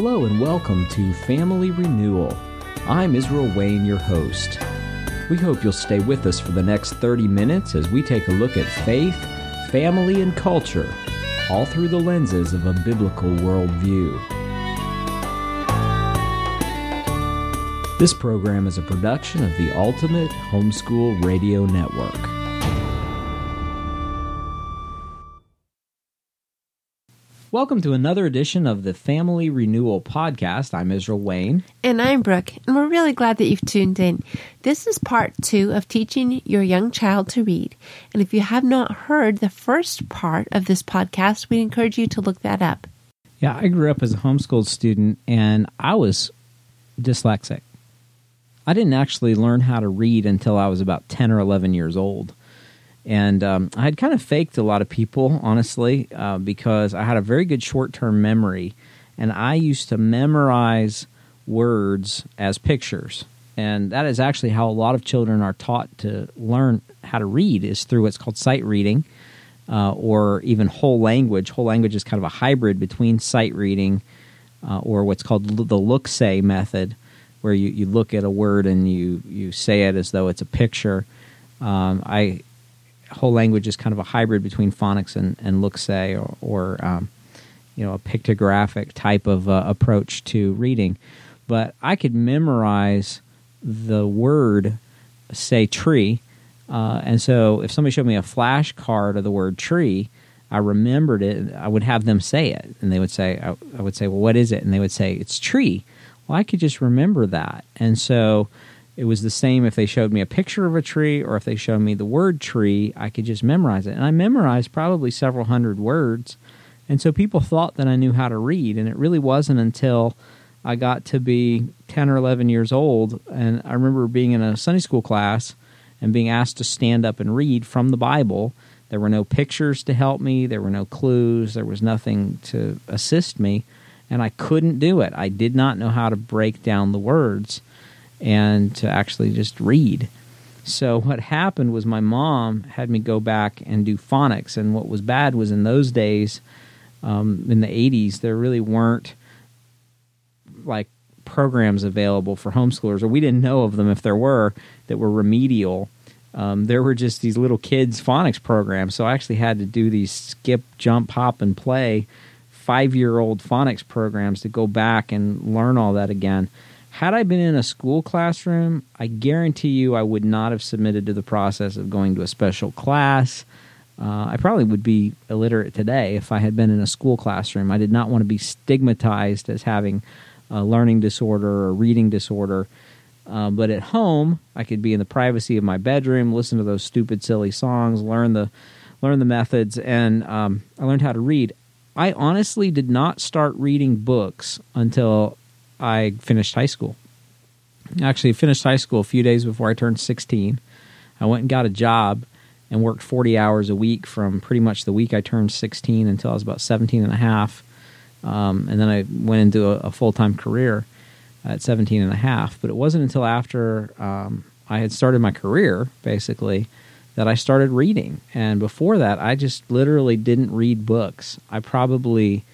Hello and welcome to Family Renewal. I'm Israel Wayne, your host. We hope you'll stay with us for the next 30 minutes as we take a look at faith, family, and culture, all through the lenses of a biblical worldview. This program is a production of the Ultimate Homeschool Radio Network. Welcome to another edition of the Family Renewal Podcast. I'm Israel Wayne. And I'm Brooke, and we're really glad that you've tuned in. This is part two of teaching your young child to read. And if you have not heard the first part of this podcast, we encourage you to look that up. Yeah, I grew up as a homeschooled student and I was dyslexic. I didn't actually learn how to read until I was about 10 or 11 years old. And um, I had kind of faked a lot of people, honestly, uh, because I had a very good short term memory. And I used to memorize words as pictures. And that is actually how a lot of children are taught to learn how to read is through what's called sight reading uh, or even whole language. Whole language is kind of a hybrid between sight reading uh, or what's called the look say method, where you, you look at a word and you, you say it as though it's a picture. Um, I whole language is kind of a hybrid between phonics and, and look-say or, or um, you know a pictographic type of uh, approach to reading. But i could memorize the word say tree uh, and so if somebody showed me a flashcard of the word tree i remembered it i would have them say it. And they would say I, I would say well what is it? And they would say it's tree. Well i could just remember that. And so it was the same if they showed me a picture of a tree or if they showed me the word tree, I could just memorize it. And I memorized probably several hundred words. And so people thought that I knew how to read. And it really wasn't until I got to be 10 or 11 years old. And I remember being in a Sunday school class and being asked to stand up and read from the Bible. There were no pictures to help me, there were no clues, there was nothing to assist me. And I couldn't do it. I did not know how to break down the words and to actually just read. So what happened was my mom had me go back and do phonics, and what was bad was in those days, um, in the '80s, there really weren't like programs available for homeschoolers, or we didn't know of them if there were that were remedial. Um, there were just these little kids phonics programs, so I actually had to do these skip, jump, hop, and play five-year-old phonics programs to go back and learn all that again. Had I been in a school classroom, I guarantee you I would not have submitted to the process of going to a special class. Uh, I probably would be illiterate today if I had been in a school classroom. I did not want to be stigmatized as having a learning disorder or reading disorder. Uh, but at home, I could be in the privacy of my bedroom, listen to those stupid, silly songs, learn the learn the methods, and um, I learned how to read. I honestly did not start reading books until I finished high school. Actually, finished high school a few days before I turned 16. I went and got a job and worked 40 hours a week from pretty much the week I turned 16 until I was about 17 and a half. Um, and then I went into a, a full time career at 17 and a half. But it wasn't until after um, I had started my career, basically, that I started reading. And before that, I just literally didn't read books. I probably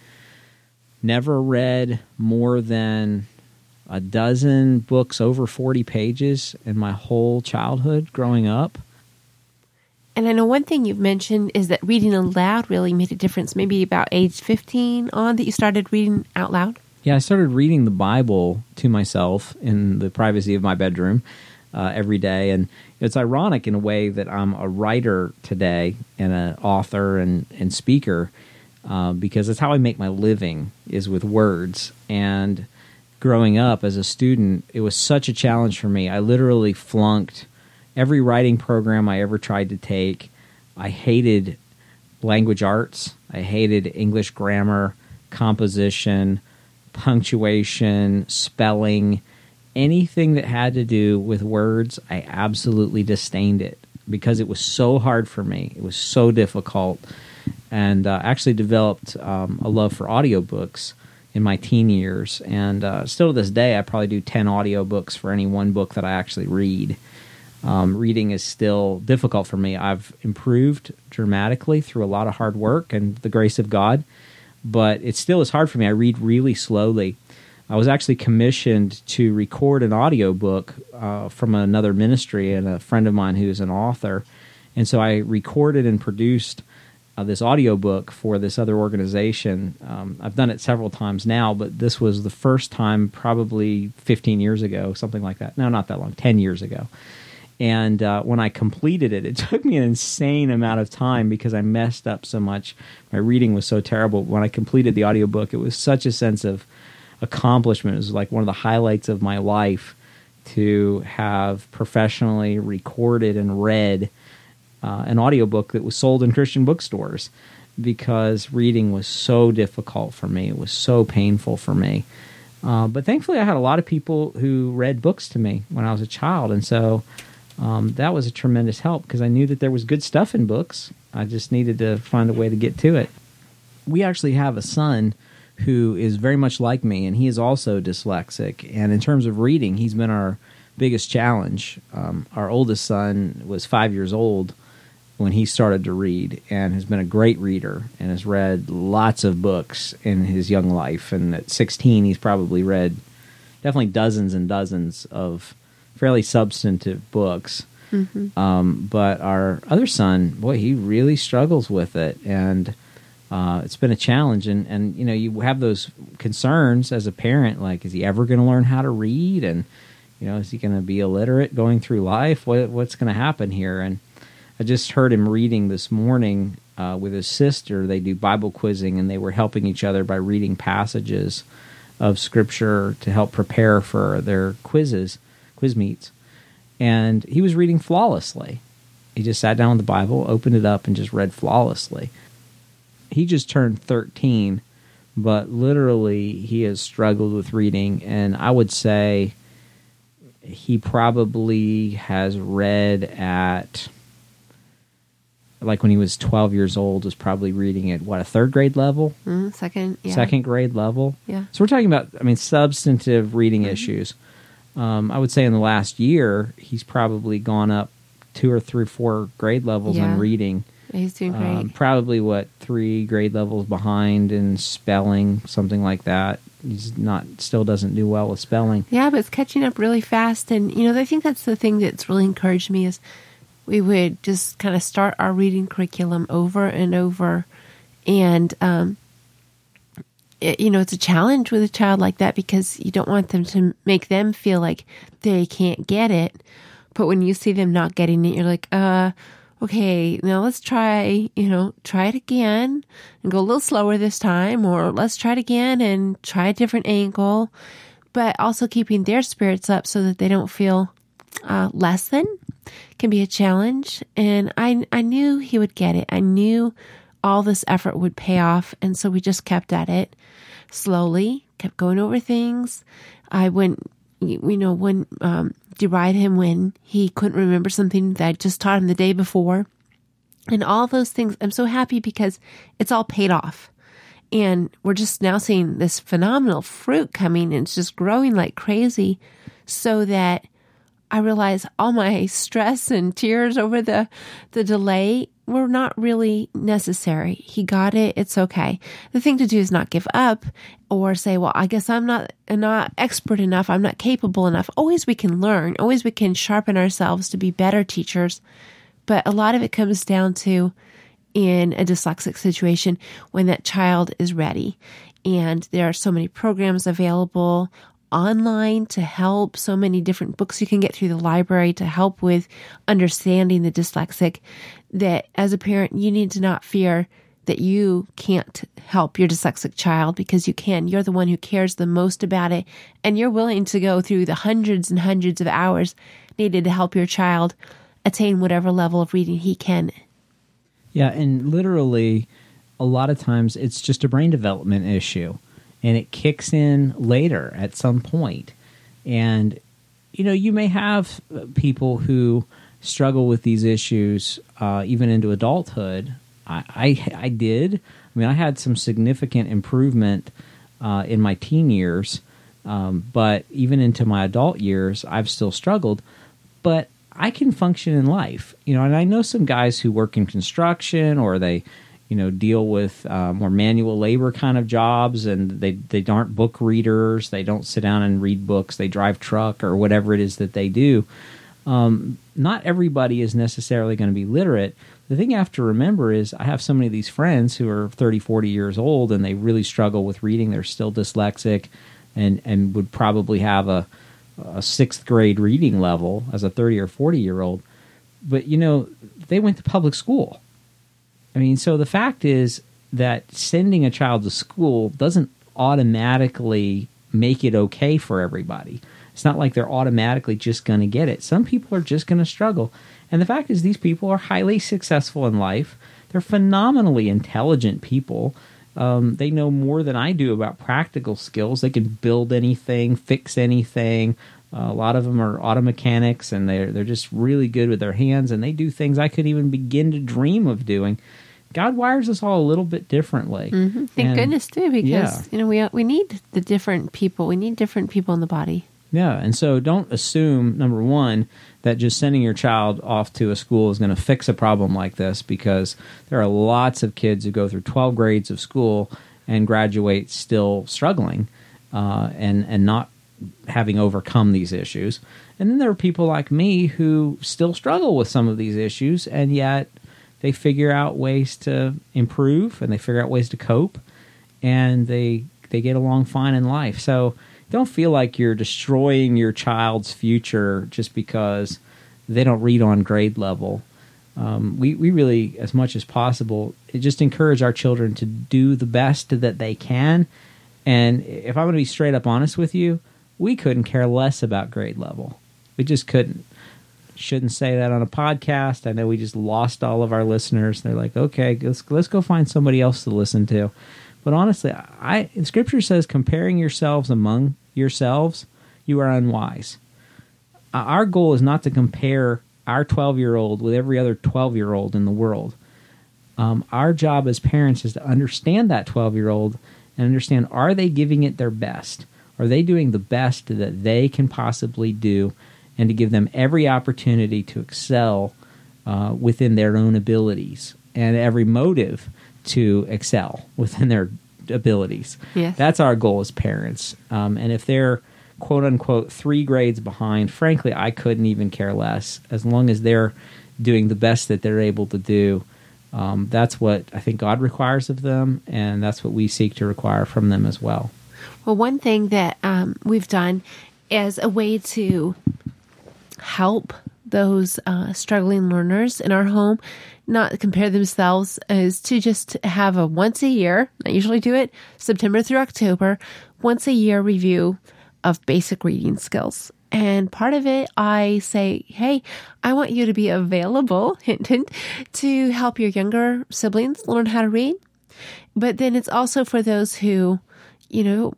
never read more than a dozen books over 40 pages in my whole childhood growing up. And I know one thing you've mentioned is that reading aloud really made a difference. Maybe about age 15 on that you started reading out loud? Yeah, I started reading the Bible to myself in the privacy of my bedroom uh, every day. And it's ironic in a way that I'm a writer today and an author and, and speaker uh, because that's how I make my living is with words. And growing up as a student, it was such a challenge for me. I literally flunked every writing program I ever tried to take. I hated language arts. I hated English grammar, composition, punctuation, spelling, anything that had to do with words. I absolutely disdained it because it was so hard for me. It was so difficult and uh, actually developed um, a love for audiobooks in my teen years. And uh, still to this day, I probably do 10 audiobooks for any one book that I actually read. Um, reading is still difficult for me. I've improved dramatically through a lot of hard work and the grace of God, but it still is hard for me. I read really slowly. I was actually commissioned to record an audiobook uh, from another ministry and a friend of mine who's an author. And so I recorded and produced uh, this audiobook for this other organization. Um, I've done it several times now, but this was the first time probably 15 years ago, something like that. No, not that long, 10 years ago. And uh, when I completed it, it took me an insane amount of time because I messed up so much. My reading was so terrible. When I completed the audiobook, it was such a sense of accomplishment. It was like one of the highlights of my life to have professionally recorded and read uh, an audiobook that was sold in Christian bookstores because reading was so difficult for me. It was so painful for me. Uh, but thankfully, I had a lot of people who read books to me when I was a child. And so um, that was a tremendous help because I knew that there was good stuff in books. I just needed to find a way to get to it. We actually have a son who is very much like me, and he is also dyslexic. And in terms of reading, he's been our biggest challenge. Um, our oldest son was five years old when he started to read and has been a great reader and has read lots of books in his young life. And at 16, he's probably read definitely dozens and dozens of fairly substantive books. Mm-hmm. Um, but our other son, boy, he really struggles with it, and uh, it's been a challenge. And and you know, you have those concerns as a parent, like, is he ever going to learn how to read? And you know, is he going to be illiterate going through life? What what's going to happen here? And I just heard him reading this morning uh, with his sister. They do Bible quizzing, and they were helping each other by reading passages of Scripture to help prepare for their quizzes quiz meets, and he was reading flawlessly. He just sat down with the Bible, opened it up, and just read flawlessly. He just turned 13, but literally he has struggled with reading, and I would say he probably has read at like when he was 12 years old was probably reading at what a third grade level mm, second yeah. second grade level yeah so we're talking about i mean substantive reading mm-hmm. issues um, I would say in the last year, he's probably gone up two or three, four grade levels yeah. in reading. He's doing great. Um, probably what three grade levels behind in spelling, something like that. He's not still doesn't do well with spelling. Yeah, but it's catching up really fast. And you know, I think that's the thing that's really encouraged me is we would just kind of start our reading curriculum over and over, and um, it, you know, it's a challenge with a child like that because you don't want them to make them feel like they can't get it. But when you see them not getting it, you're like, uh, okay, now let's try, you know, try it again and go a little slower this time, or let's try it again and try a different angle, but also keeping their spirits up so that they don't feel uh, less than can be a challenge. And I, I knew he would get it. I knew all this effort would pay off. And so we just kept at it slowly, kept going over things. I went, you know, when, um, deride him when he couldn't remember something that I just taught him the day before. And all those things, I'm so happy because it's all paid off. And we're just now seeing this phenomenal fruit coming and it's just growing like crazy so that I realize all my stress and tears over the, the delay were not really necessary. He got it. It's okay. The thing to do is not give up or say, well, I guess I'm not, not expert enough. I'm not capable enough. Always we can learn. Always we can sharpen ourselves to be better teachers. But a lot of it comes down to in a dyslexic situation when that child is ready. And there are so many programs available online to help, so many different books you can get through the library to help with understanding the dyslexic that as a parent, you need to not fear that you can't help your dyslexic child because you can. You're the one who cares the most about it, and you're willing to go through the hundreds and hundreds of hours needed to help your child attain whatever level of reading he can. Yeah, and literally, a lot of times it's just a brain development issue and it kicks in later at some point. And you know, you may have people who struggle with these issues uh, even into adulthood. I, I, I did. I mean, I had some significant improvement uh, in my teen years, um, but even into my adult years, I've still struggled. But I can function in life, you know. And I know some guys who work in construction or they, you know deal with uh, more manual labor kind of jobs and they they aren't book readers. They don't sit down and read books. They drive truck or whatever it is that they do. Um, not everybody is necessarily going to be literate. The thing you have to remember is i have so many of these friends who are 30 40 years old and they really struggle with reading. They're still dyslexic and and would probably have a, a sixth grade reading level as a 30 or 40 year old. But you know they went to public school I mean, so the fact is that sending a child to school doesn't automatically make it okay for everybody. It's not like they're automatically just going to get it. Some people are just going to struggle. And the fact is, these people are highly successful in life. They're phenomenally intelligent people. Um, they know more than I do about practical skills. They can build anything, fix anything. Uh, a lot of them are auto mechanics, and they're they're just really good with their hands, and they do things I couldn't even begin to dream of doing. God wires us all a little bit differently. Mm-hmm. Thank And- goodness too, because yeah. you know we we need the different people. We need different people in the body. Yeah, and so don't assume number one that just sending your child off to a school is going to fix a problem like this because there are lots of kids who go through 12 grades of school and graduate still struggling uh, and and not having overcome these issues. And then there are people like me who still struggle with some of these issues and yet they figure out ways to improve and they figure out ways to cope and they they get along fine in life. So don't feel like you're destroying your child's future just because they don't read on grade level. Um, we we really, as much as possible, just encourage our children to do the best that they can. And if I'm going to be straight up honest with you, we couldn't care less about grade level. We just couldn't. Shouldn't say that on a podcast. I know we just lost all of our listeners. They're like, okay, let's let's go find somebody else to listen to. But honestly, I Scripture says comparing yourselves among yourselves, you are unwise. Uh, Our goal is not to compare our 12 year old with every other 12 year old in the world. Um, our job as parents is to understand that 12 year old and understand are they giving it their best? Are they doing the best that they can possibly do? And to give them every opportunity to excel uh, within their own abilities and every motive to excel within their abilities. Yes. That's our goal as parents. Um, and if they're quote unquote three grades behind, frankly, I couldn't even care less. As long as they're doing the best that they're able to do, um, that's what I think God requires of them, and that's what we seek to require from them as well. Well, one thing that um, we've done as a way to help those uh, struggling learners in our home not compare themselves is to just have a once a year, I usually do it September through October, once a year review of basic reading skills. And part of it, I say, hey, I want you to be available, hint, hint, to help your younger siblings learn how to read. But then it's also for those who, you know,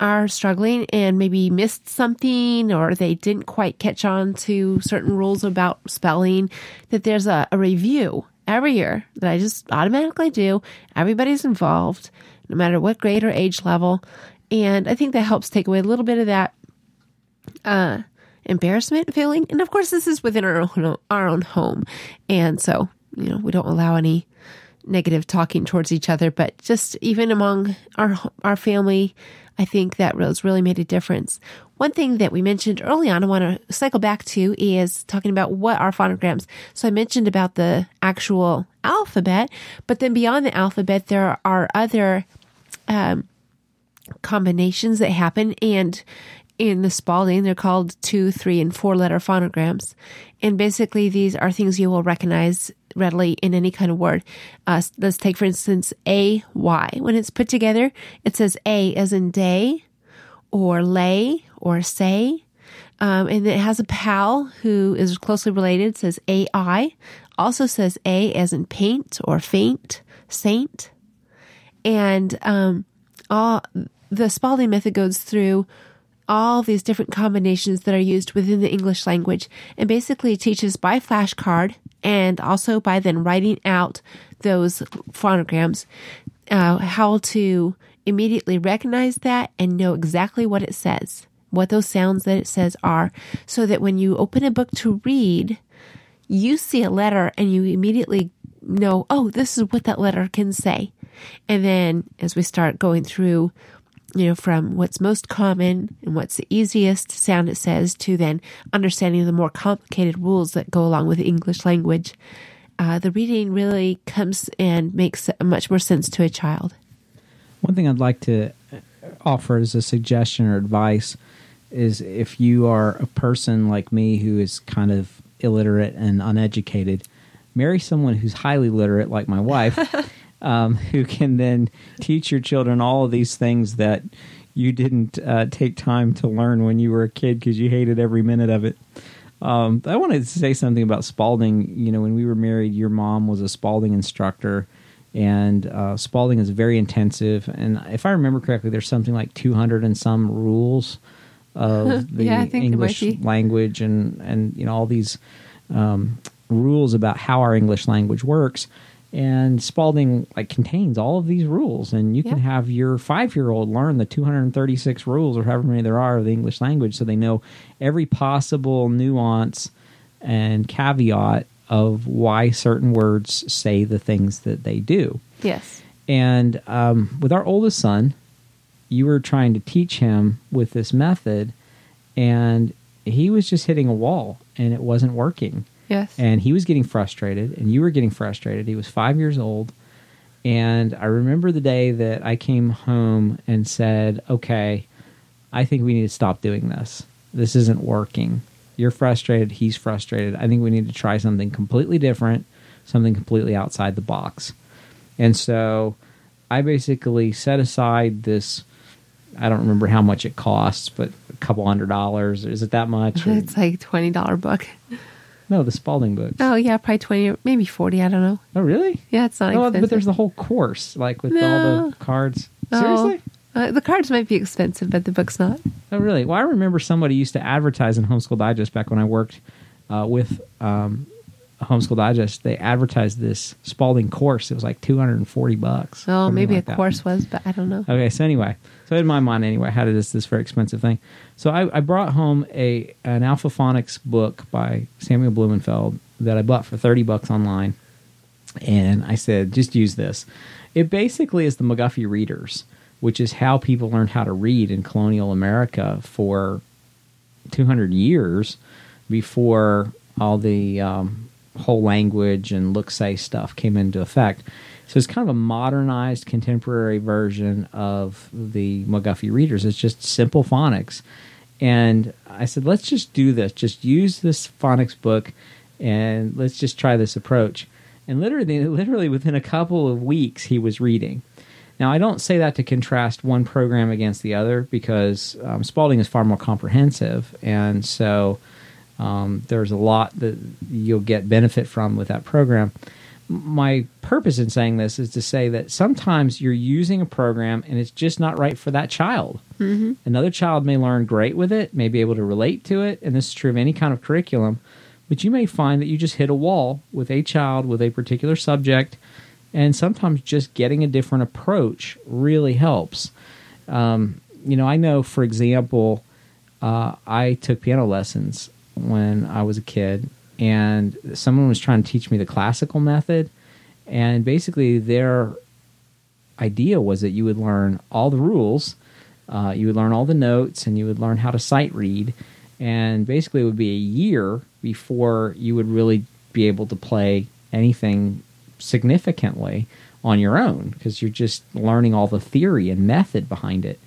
are struggling and maybe missed something or they didn't quite catch on to certain rules about spelling, that there's a, a review every year that I just automatically do. Everybody's involved, no matter what grade or age level. And I think that helps take away a little bit of that uh, embarrassment feeling. And of course, this is within our own, our own home. And so, you know, we don't allow any negative talking towards each other, but just even among our our family, I think that has really made a difference. One thing that we mentioned early on, I want to cycle back to is talking about what are phonograms. So I mentioned about the actual alphabet, but then beyond the alphabet, there are other um, combinations that happen and in the Spalding, they're called two, three, and four letter phonograms. And basically, these are things you will recognize readily in any kind of word. Uh, let's take, for instance, A, Y. When it's put together, it says A as in day, or lay, or say. Um, and it has a pal who is closely related, says AI. Also says A as in paint, or faint, saint. And um, all the Spalding method goes through all these different combinations that are used within the English language and basically teaches by flashcard and also by then writing out those phonograms uh, how to immediately recognize that and know exactly what it says, what those sounds that it says are, so that when you open a book to read, you see a letter and you immediately know, oh, this is what that letter can say. And then as we start going through, you know, from what's most common and what's the easiest sound it says to then understanding the more complicated rules that go along with the English language, uh, the reading really comes and makes much more sense to a child. One thing I'd like to offer as a suggestion or advice is if you are a person like me who is kind of illiterate and uneducated, marry someone who's highly literate, like my wife, um, who can then teach your children all of these things that you didn't uh, take time to learn when you were a kid because you hated every minute of it. Um, I wanted to say something about Spalding. You know, when we were married, your mom was a Spalding instructor, and uh, Spalding is very intensive. And if I remember correctly, there's something like 200 and some rules of the Yeah, I think it English language, and and you know all these um, rules about how our English language works. And Spalding like contains all of these rules, and you can have your five-year-old learn the 236 rules or however many there are of the English language, so they know every possible nuance and caveat of why certain words say the things that they do. Yes. And um, with our oldest son, you were trying to teach him with this method, and he was just hitting a wall, and it wasn't working. Yes. And he was getting frustrated, and you were getting frustrated. He was five years old. And I remember the day that I came home and said, Okay, I think we need to stop doing this. This isn't working. You're frustrated. He's frustrated. I think we need to try something completely different, something completely outside the box. And so I basically set aside this. I don't remember how much it costs, but a couple hundred dollars. Is it that much? It's like twenty dollar book. No, the Spalding books. Oh yeah, probably twenty, or maybe forty. I don't know. Oh, really? Yeah, it's not Oh, expensive. but there's the whole course, like with all the cards. Oh. Seriously? Uh, the cards might be expensive, but the book's not. Oh, really? Well, I remember somebody used to advertise in Homeschool Digest back when I worked uh, with um, Homeschool Digest. They advertised this Spalding course. It was like 240 bucks. Oh, maybe like a that. course was, but I don't know. Okay, so anyway, so in my mind anyway, I had this this very expensive thing. So I, I brought home a an Alpha Phonics book by Samuel Blumenfeld that I bought for thirty bucks online, and I said, just use this. It basically is the McGuffey Readers, which is how people learned how to read in colonial America for two hundred years before all the um, whole language and look say stuff came into effect. So it's kind of a modernized contemporary version of the McGuffey readers. It's just simple phonics. And I said, let's just do this. Just use this phonics book and let's just try this approach. And literally, literally within a couple of weeks, he was reading. Now, I don't say that to contrast one program against the other because um, Spalding is far more comprehensive. And so um, there's a lot that you'll get benefit from with that program. My purpose in saying this is to say that sometimes you're using a program and it's just not right for that child. Mm-hmm. Another child may learn great with it, may be able to relate to it, and this is true of any kind of curriculum. But you may find that you just hit a wall with a child with a particular subject, and sometimes just getting a different approach really helps. Um, you know, I know, for example, uh, I took piano lessons when I was a kid, and someone was trying to teach me the classical method. And basically, their idea was that you would learn all the rules, uh, you would learn all the notes, and you would learn how to sight read. And basically, it would be a year before you would really be able to play anything significantly on your own because you're just learning all the theory and method behind it.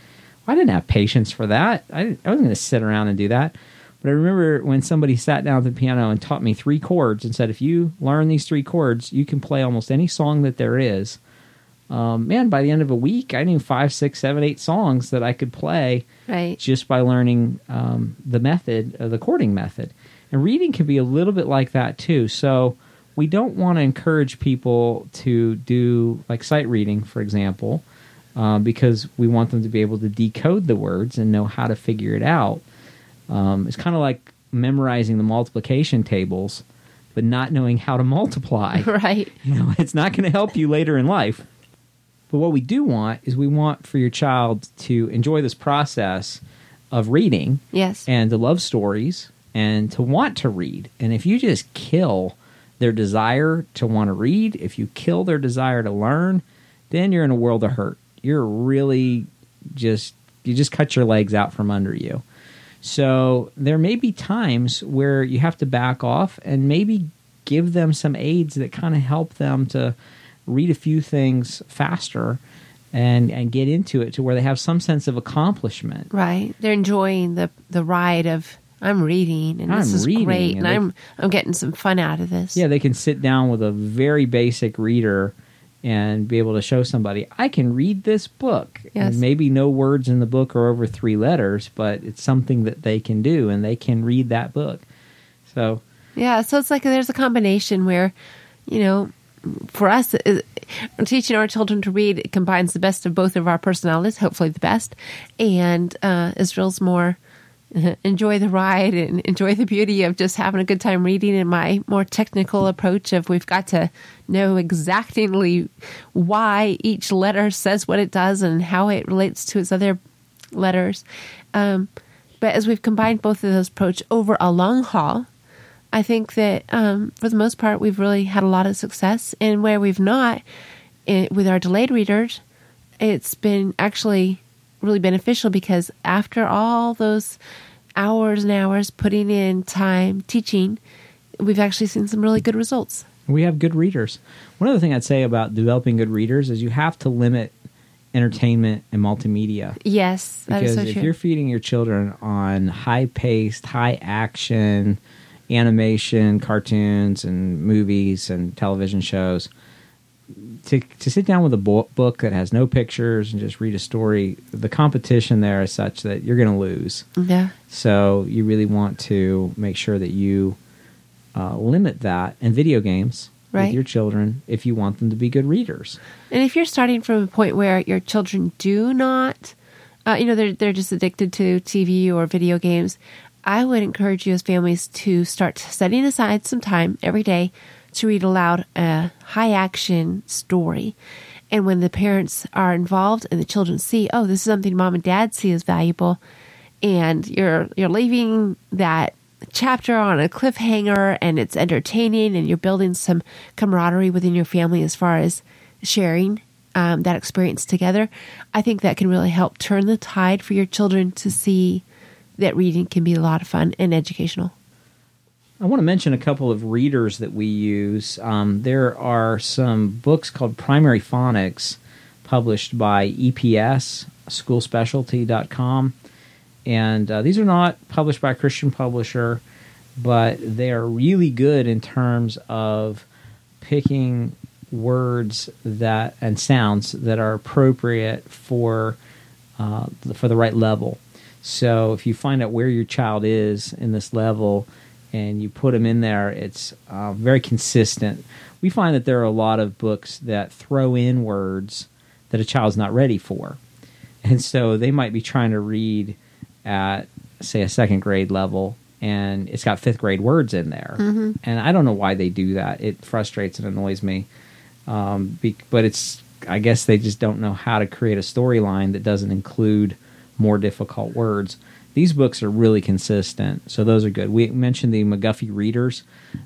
I didn't have patience for that. I, I wasn't going to sit around and do that. But I remember when somebody sat down at the piano and taught me three chords and said, if you learn these three chords, you can play almost any song that there is. Um, man, by the end of a week, I knew five, six, seven, eight songs that I could play Right. just by learning um, the method, uh, the chording method. And reading can be a little bit like that too. So we don't want to encourage people to do like sight reading, for example, uh, because we want them to be able to decode the words and know how to figure it out. Um, it's kind of like memorizing the multiplication tables, but not knowing how to multiply. Right. you know, it's not going to help you later in life. But what we do want is we want for your child to enjoy this process of reading Yes. and to love stories and to want to read. And if you just kill their desire to want to read, if you kill their desire to learn, then you're in a world of hurt. You're really just you just cut your legs out from under you. So there may be times where you have to back off and maybe give them some aids that kind of help them to read a few things faster and and get into it to where they have some sense of accomplishment. Right. They're enjoying the the ride of I'm reading and this I'm is reading, great and and they- I'm I'm getting some fun out of this. Yeah, they can sit down with a very basic reader and be able to show somebody, I can read this book. Yes. And maybe no words in the book are over three letters, but it's something that they can do and they can read that book. So, Yeah, so it's like there's a combination where, you know, for us, uh, teaching our children to read it combines the best of both of our personalities, hopefully the best, and uh, Israel's more enjoy the ride and enjoy the beauty of just having a good time reading, and my more technical approach of we've got to know exactly why each letter says what it does and how it relates to its other letters. Um, but as we've combined both of those approach over a long haul, I think that um, for the most part, we've really had a lot of success. And where we've not, it, with our delayed readers, it's been actually really beneficial because after all those hours and hours putting in time teaching, we've actually seen some really good results. we have good readers. One other thing I'd say about developing good readers is you have to limit entertainment and multimedia. Yes, that is because so if true. you're feeding your children on high paced, high action animation, cartoons, and movies and television shows, to to sit down with a bo- book that has no pictures and just read a story, the competition there is such that you're going to lose. yeah. So you really want to make sure that you uh, limit that. And video games Right. with your children if you want them to be good readers. And if you're starting from a point where your children do not, uh, you know, they're they're just addicted to TV or video games, I would encourage you as families to start setting aside some time every day to read aloud a high action story. And when the parents are involved and the children see, oh, this is something mom and dad see as valuable, and you're you're leaving that chapter on a cliffhanger and it's entertaining and you're building some camaraderie within your family as far as sharing um, that experience together i think that can really help turn the tide for your children to see that reading can be a lot of fun and educational I want to mention a couple of readers that we use. Um, there are some books called Primary Phonics published by EPS, schoolspecialty.com. And uh, these are not published by a Christian publisher, but they are really good in terms of picking words that and sounds that are appropriate for uh, for the right level. So if you find out where your child is in this level and you put them in there, it's uh, very consistent. We find that there are a lot of books that throw in words that a child's not ready for. And so they might be trying to read at, say, a second grade level, and it's got fifth grade words in there. And I don't know why they do that. It frustrates and annoys me. Um, be, but it's, I guess they just don't know how to create a storyline that doesn't include more difficult words. These books are really consistent, so those are good. We mentioned the McGuffey Readers.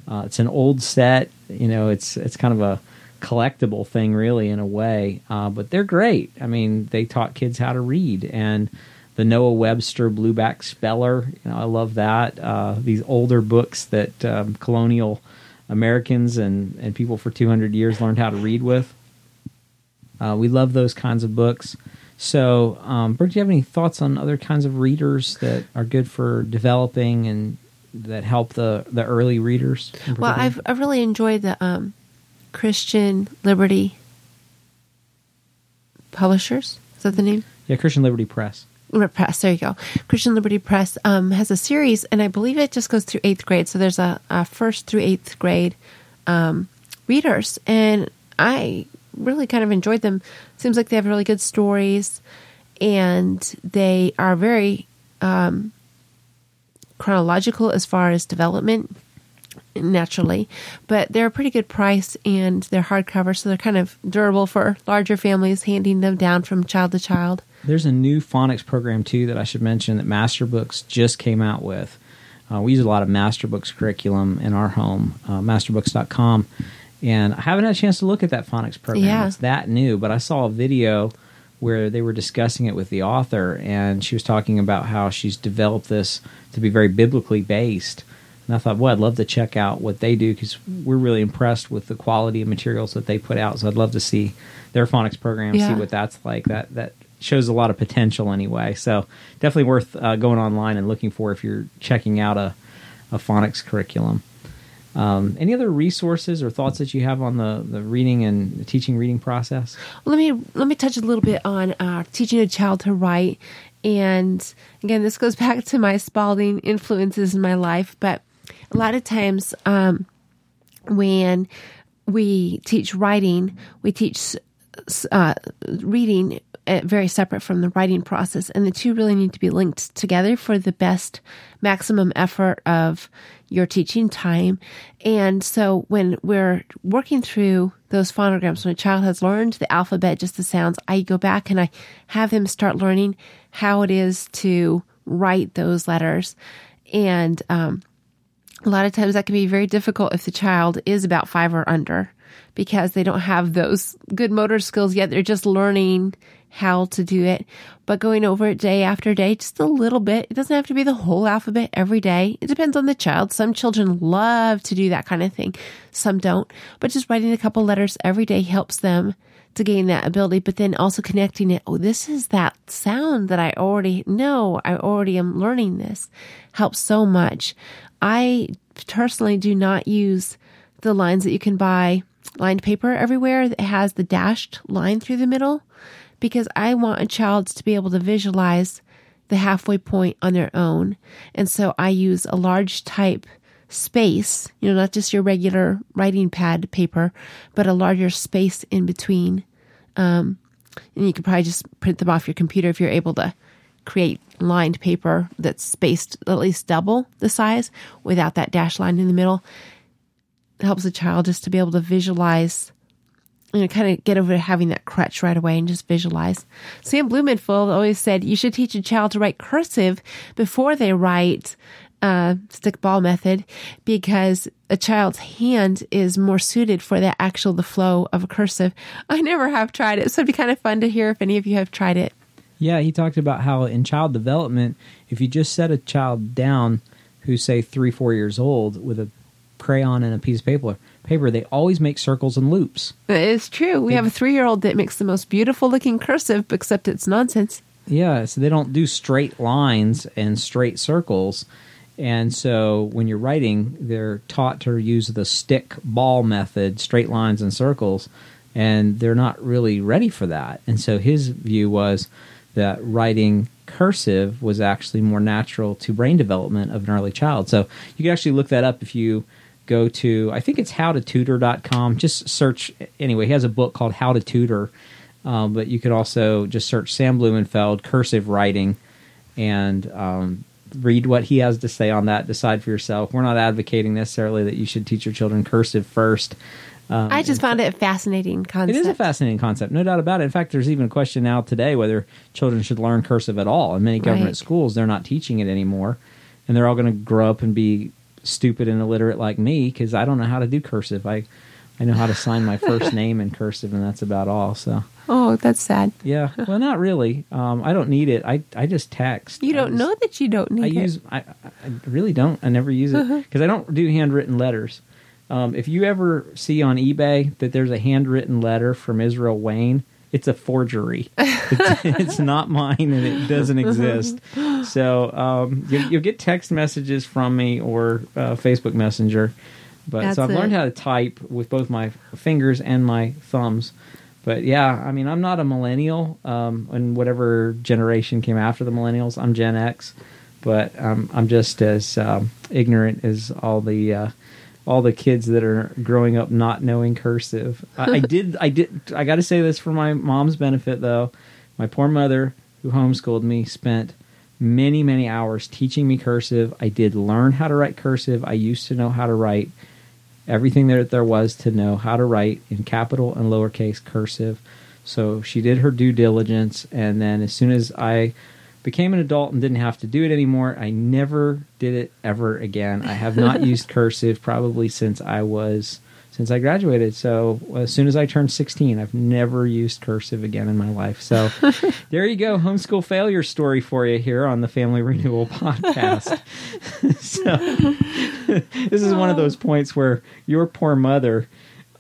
Uh, it's an old set. You know, it's it's kind of a collectible thing, really, in a way. Uh, but they're great. I mean, they taught kids how to read, and the Noah Webster Blueback Speller. You know, I love that. Uh, these older books that um, colonial Americans and and people for 200 years learned how to read with. Uh, we love those kinds of books. So, um, Bert, do you have any thoughts on other kinds of readers that are good for developing and that help the, the early readers? well i've, I've really enjoyed the um, christian liberty publishers is that the name yeah, Christian Liberty Press. Press, there you go. Christian Liberty Press um, has a series, and I believe it just goes through eighth grade. So there's a, a first through eighth grade um, readers, and I really kind of enjoyed them. Seems like they have really good stories, and they are very um, chronological as far as development naturally, but they're a pretty good price and they're hardcover, so they're kind of durable for larger families, handing them down from child to child. There's a new phonics program too that I should mention that Master Books just came out with. Uh, we use a lot of Masterbooks curriculum in our home, uh, masterbooks.com. And I haven't had a chance to look at that phonics program. Yeah. It's that new, but I saw a video where they were discussing it with the author, and she was talking about how she's developed this to be very biblically based. And I thought, well, I'd love to check out what they do because we're really impressed with the quality of materials that they put out. So I'd love to see their phonics program, Yeah. see what that's like. That that shows a lot of potential anyway. So definitely worth uh, going online and looking for if you're checking out a, a phonics curriculum. Um, any other resources or thoughts that you have on the, the reading and the teaching reading process? let me let me touch a little bit on uh, teaching a child to write and again this goes back to my spalding influences in my life but a lot of times um, when we teach writing we teach uh, reading very separate from the writing process and the two really need to be linked together for the best maximum effort of your teaching time and so when we're working through those phonograms when a child has learned the alphabet just the sounds i go back and i have him start learning how it is to write those letters and um, a lot of times that can be very difficult if the child is about five or under because they don't have those good motor skills yet. They're just learning how to do it. But going over it day after day, just a little bit. It doesn't have to be the whole alphabet every day. It depends on the child. Some children love to do that kind of thing, some don't. But just writing a couple letters every day helps them to gain that ability, but then also connecting it. Oh, this is that sound that I already know. I already am learning this helps so much. I personally do not use the lines that you can buy lined paper everywhere that has the dashed line through the middle because I want a child to be able to visualize the halfway point on their own. And so I use a large type space, you know, not just your regular writing pad paper, but a larger space in between. Um, and you could probably just print them off your computer if you're able to create lined paper that's spaced at least double the size without that dash line in the middle. It helps a child just to be able to visualize you know, kind of get over having that crutch right away and just visualize. Sam Blumenfeld always said you should teach a child to write cursive before they write uh, stickball method because a child's hand is more suited for the actual the flow of a cursive. I never have tried it, so it'd be kind of fun to hear if any of you have tried it. Yeah, he talked about how in child development, if you just set a child down who's say three, four years old with a crayon and a piece of paper, paper, they always make circles and loops. It's true. We have a three year old that makes the most beautiful looking cursive, except it's nonsense. Yeah, so they don't do straight lines and straight circles. And so when you're writing, they're taught to use the stick ball method, straight lines and circles, and they're not really ready for that. And so his view was that writing cursive was actually more natural to brain development of an early child. So you can actually look that up if you go to I think it's howtotutor.com. Just search anyway. He has a book called How to Tutor, um, but you could also just search Sam Blumenfeld cursive writing and um, read what he has to say on that. Decide for yourself. We're not advocating necessarily that you should teach your children cursive first. Um, I just found it a fascinating concept. It is a fascinating concept, no doubt about it. In fact, there's even a question now today whether children should learn cursive at all. In many government Right. schools, they're not teaching it anymore, and they're all going to grow up and be stupid and illiterate like me because I don't know how to do cursive. I I know how to sign my first name in cursive, and that's about all. So Oh, that's sad. yeah, well, not really. Um, I don't need it. I I just text. You don't just- know that you don't need I it. use I, I I really don't. I never use it because I don't do handwritten letters. Um, if you ever see on eBay that there's a handwritten letter from Israel Wayne, it's a forgery. it's, it's not mine and it doesn't exist. So um, you, you'll get text messages from me or uh, Facebook Messenger. But That's so I've learned how to type with both my fingers and my thumbs. But yeah, I mean, I'm not a millennial. Um, and whatever generation came after the millennials, I'm Gen X. But um, I'm just as um, ignorant as all the uh, all the kids that are growing up not knowing cursive. I, I did. I did. I got to say this for my mom's benefit, though. My poor mother, who homeschooled me, spent many, many hours teaching me cursive. I did learn how to write cursive. I used to know how to write everything that there was to know how to write in capital and lowercase cursive. So she did her due diligence, and then as soon as I became an adult and didn't have to do it anymore. I never did it ever again. I have not used cursive probably since I was since I graduated. So as soon as I turned 16, I've never used cursive again in my life. So there you go, homeschool failure story for you here on the Family Renewal podcast. so this is one of those points where your poor mother,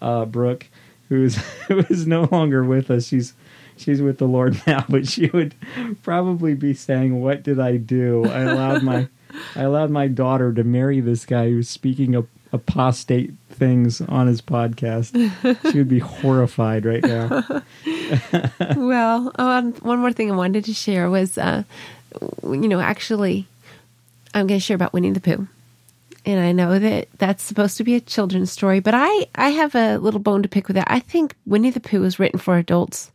uh, Brooke, who's who is no longer with us, she's she's with the Lord now, but she would probably be saying, "What did I do? I allowed my I allowed my daughter to marry this guy who's speaking of apostate things on his podcast. she would be horrified right now. well, um, one more thing I wanted to share was, uh, you know, actually, I'm going to share about Winnie the Pooh. And I know that that's supposed to be a children's story, but I, I have a little bone to pick with that. I think Winnie the Pooh was written for adults.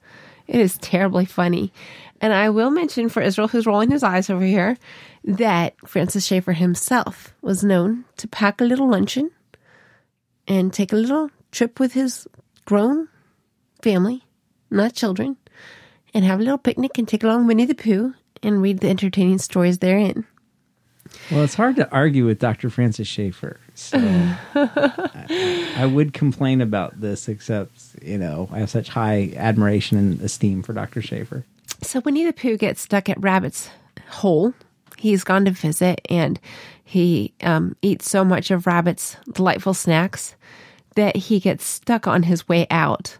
It is terribly funny. And I will mention for Israel, who's rolling his eyes over here, that Francis Schaeffer himself was known to pack a little luncheon and take a little trip with his grown family, not children, and have a little picnic and take along Winnie the Pooh and read the entertaining stories therein. Well, it's hard to argue with Dr. Francis Schaeffer. So I, I, would complain about this, except, you know, I have such high admiration and esteem for Dr. Schaeffer. So Winnie the Pooh gets stuck at Rabbit's hole. He's gone to visit and he um, eats so much of Rabbit's delightful snacks that he gets stuck on his way out.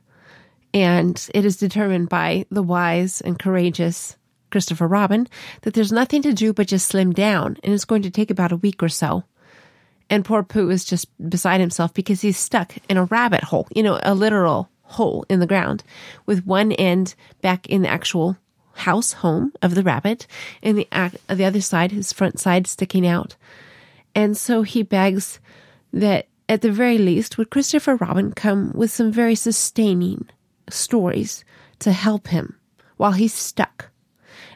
And it is determined by the wise and courageous Christopher Robin that there's nothing to do but just slim down, and it's going to take about a week or so. And poor Pooh is just beside himself because he's stuck in a rabbit hole, you know, a literal hole in the ground, with one end back in the actual house home of the rabbit, and the the other side, his front side, sticking out. And so he begs that at the very least, would Christopher Robin come with some very sustaining stories to help him while he's stuck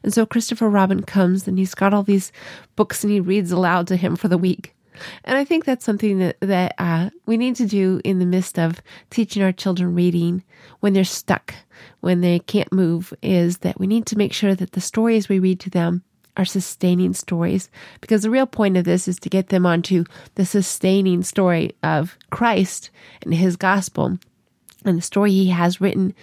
and so Christopher Robin comes and he's got all these books and he reads aloud to him for the week. And I think that's something that, that uh, we need to do in the midst of teaching our children reading when they're stuck, when they can't move, is that we need to make sure that the stories we read to them are sustaining stories. Because the real point of this is to get them onto the sustaining story of Christ and his gospel and the story he has written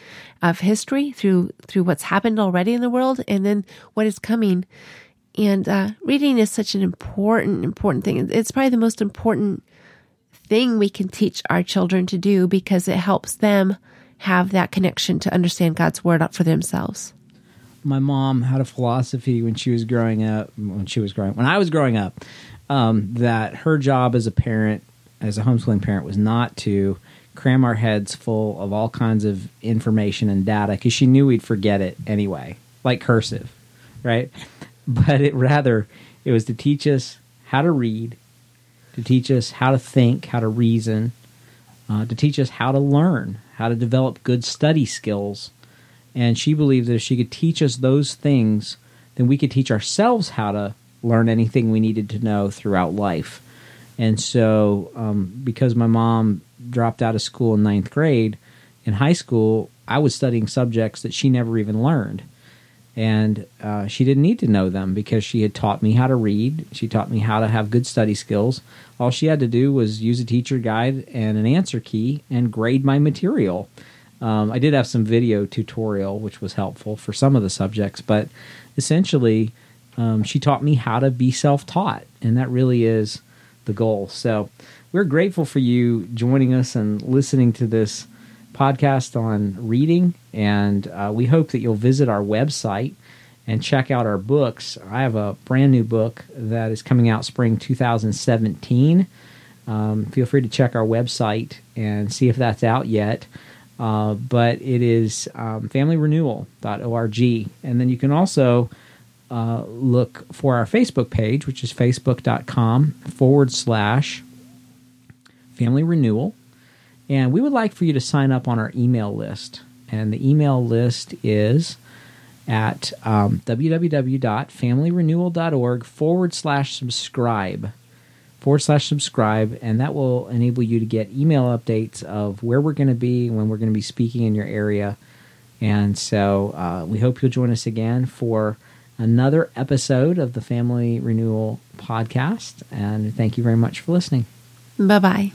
of history through through what's happened already in the world and then what is coming and uh, reading is such an important important thing it's probably the most important thing we can teach our children to do because it helps them have that connection to understand god's word for themselves my mom had a philosophy when she was growing up when she was growing when i was growing up um, that her job as a parent as a homeschooling parent was not to cram our heads full of all kinds of information and data because she knew we'd forget it anyway, like cursive, right? But it rather it was to teach us how to read, to teach us how to think, how to reason, uh, to teach us how to learn, how to develop good study skills. And she believed that if she could teach us those things, then we could teach ourselves how to learn anything we needed to know throughout life. And so, um, because my mom dropped out of school in ninth grade, in high school, I was studying subjects that she never even learned. And uh, she didn't need to know them because she had taught me how to read. She taught me how to have good study skills. All she had to do was use a teacher guide and an answer key and grade my material. Um, I did have some video tutorial, which was helpful for some of the subjects, but essentially, um, she taught me how to be self taught. And that really is the goal. So, we're grateful for you joining us and listening to this podcast on reading. And uh, we hope that you'll visit our website and check out our books. I have a brand new book that is coming out spring 2017. Um, feel free to check our website and see if that's out yet. Uh, but it is um, familyrenewal.org. And then you can also uh, look for our Facebook page, which is facebook.com forward slash Family Renewal. And we would like for you to sign up on our email list. And the email list is at um, www.familyrenewal.org forward slash subscribe. Forward slash subscribe. And that will enable you to get email updates of where we're going to be, when we're going to be speaking in your area. And so uh, we hope you'll join us again for another episode of the Family Renewal Podcast. And thank you very much for listening. Bye bye.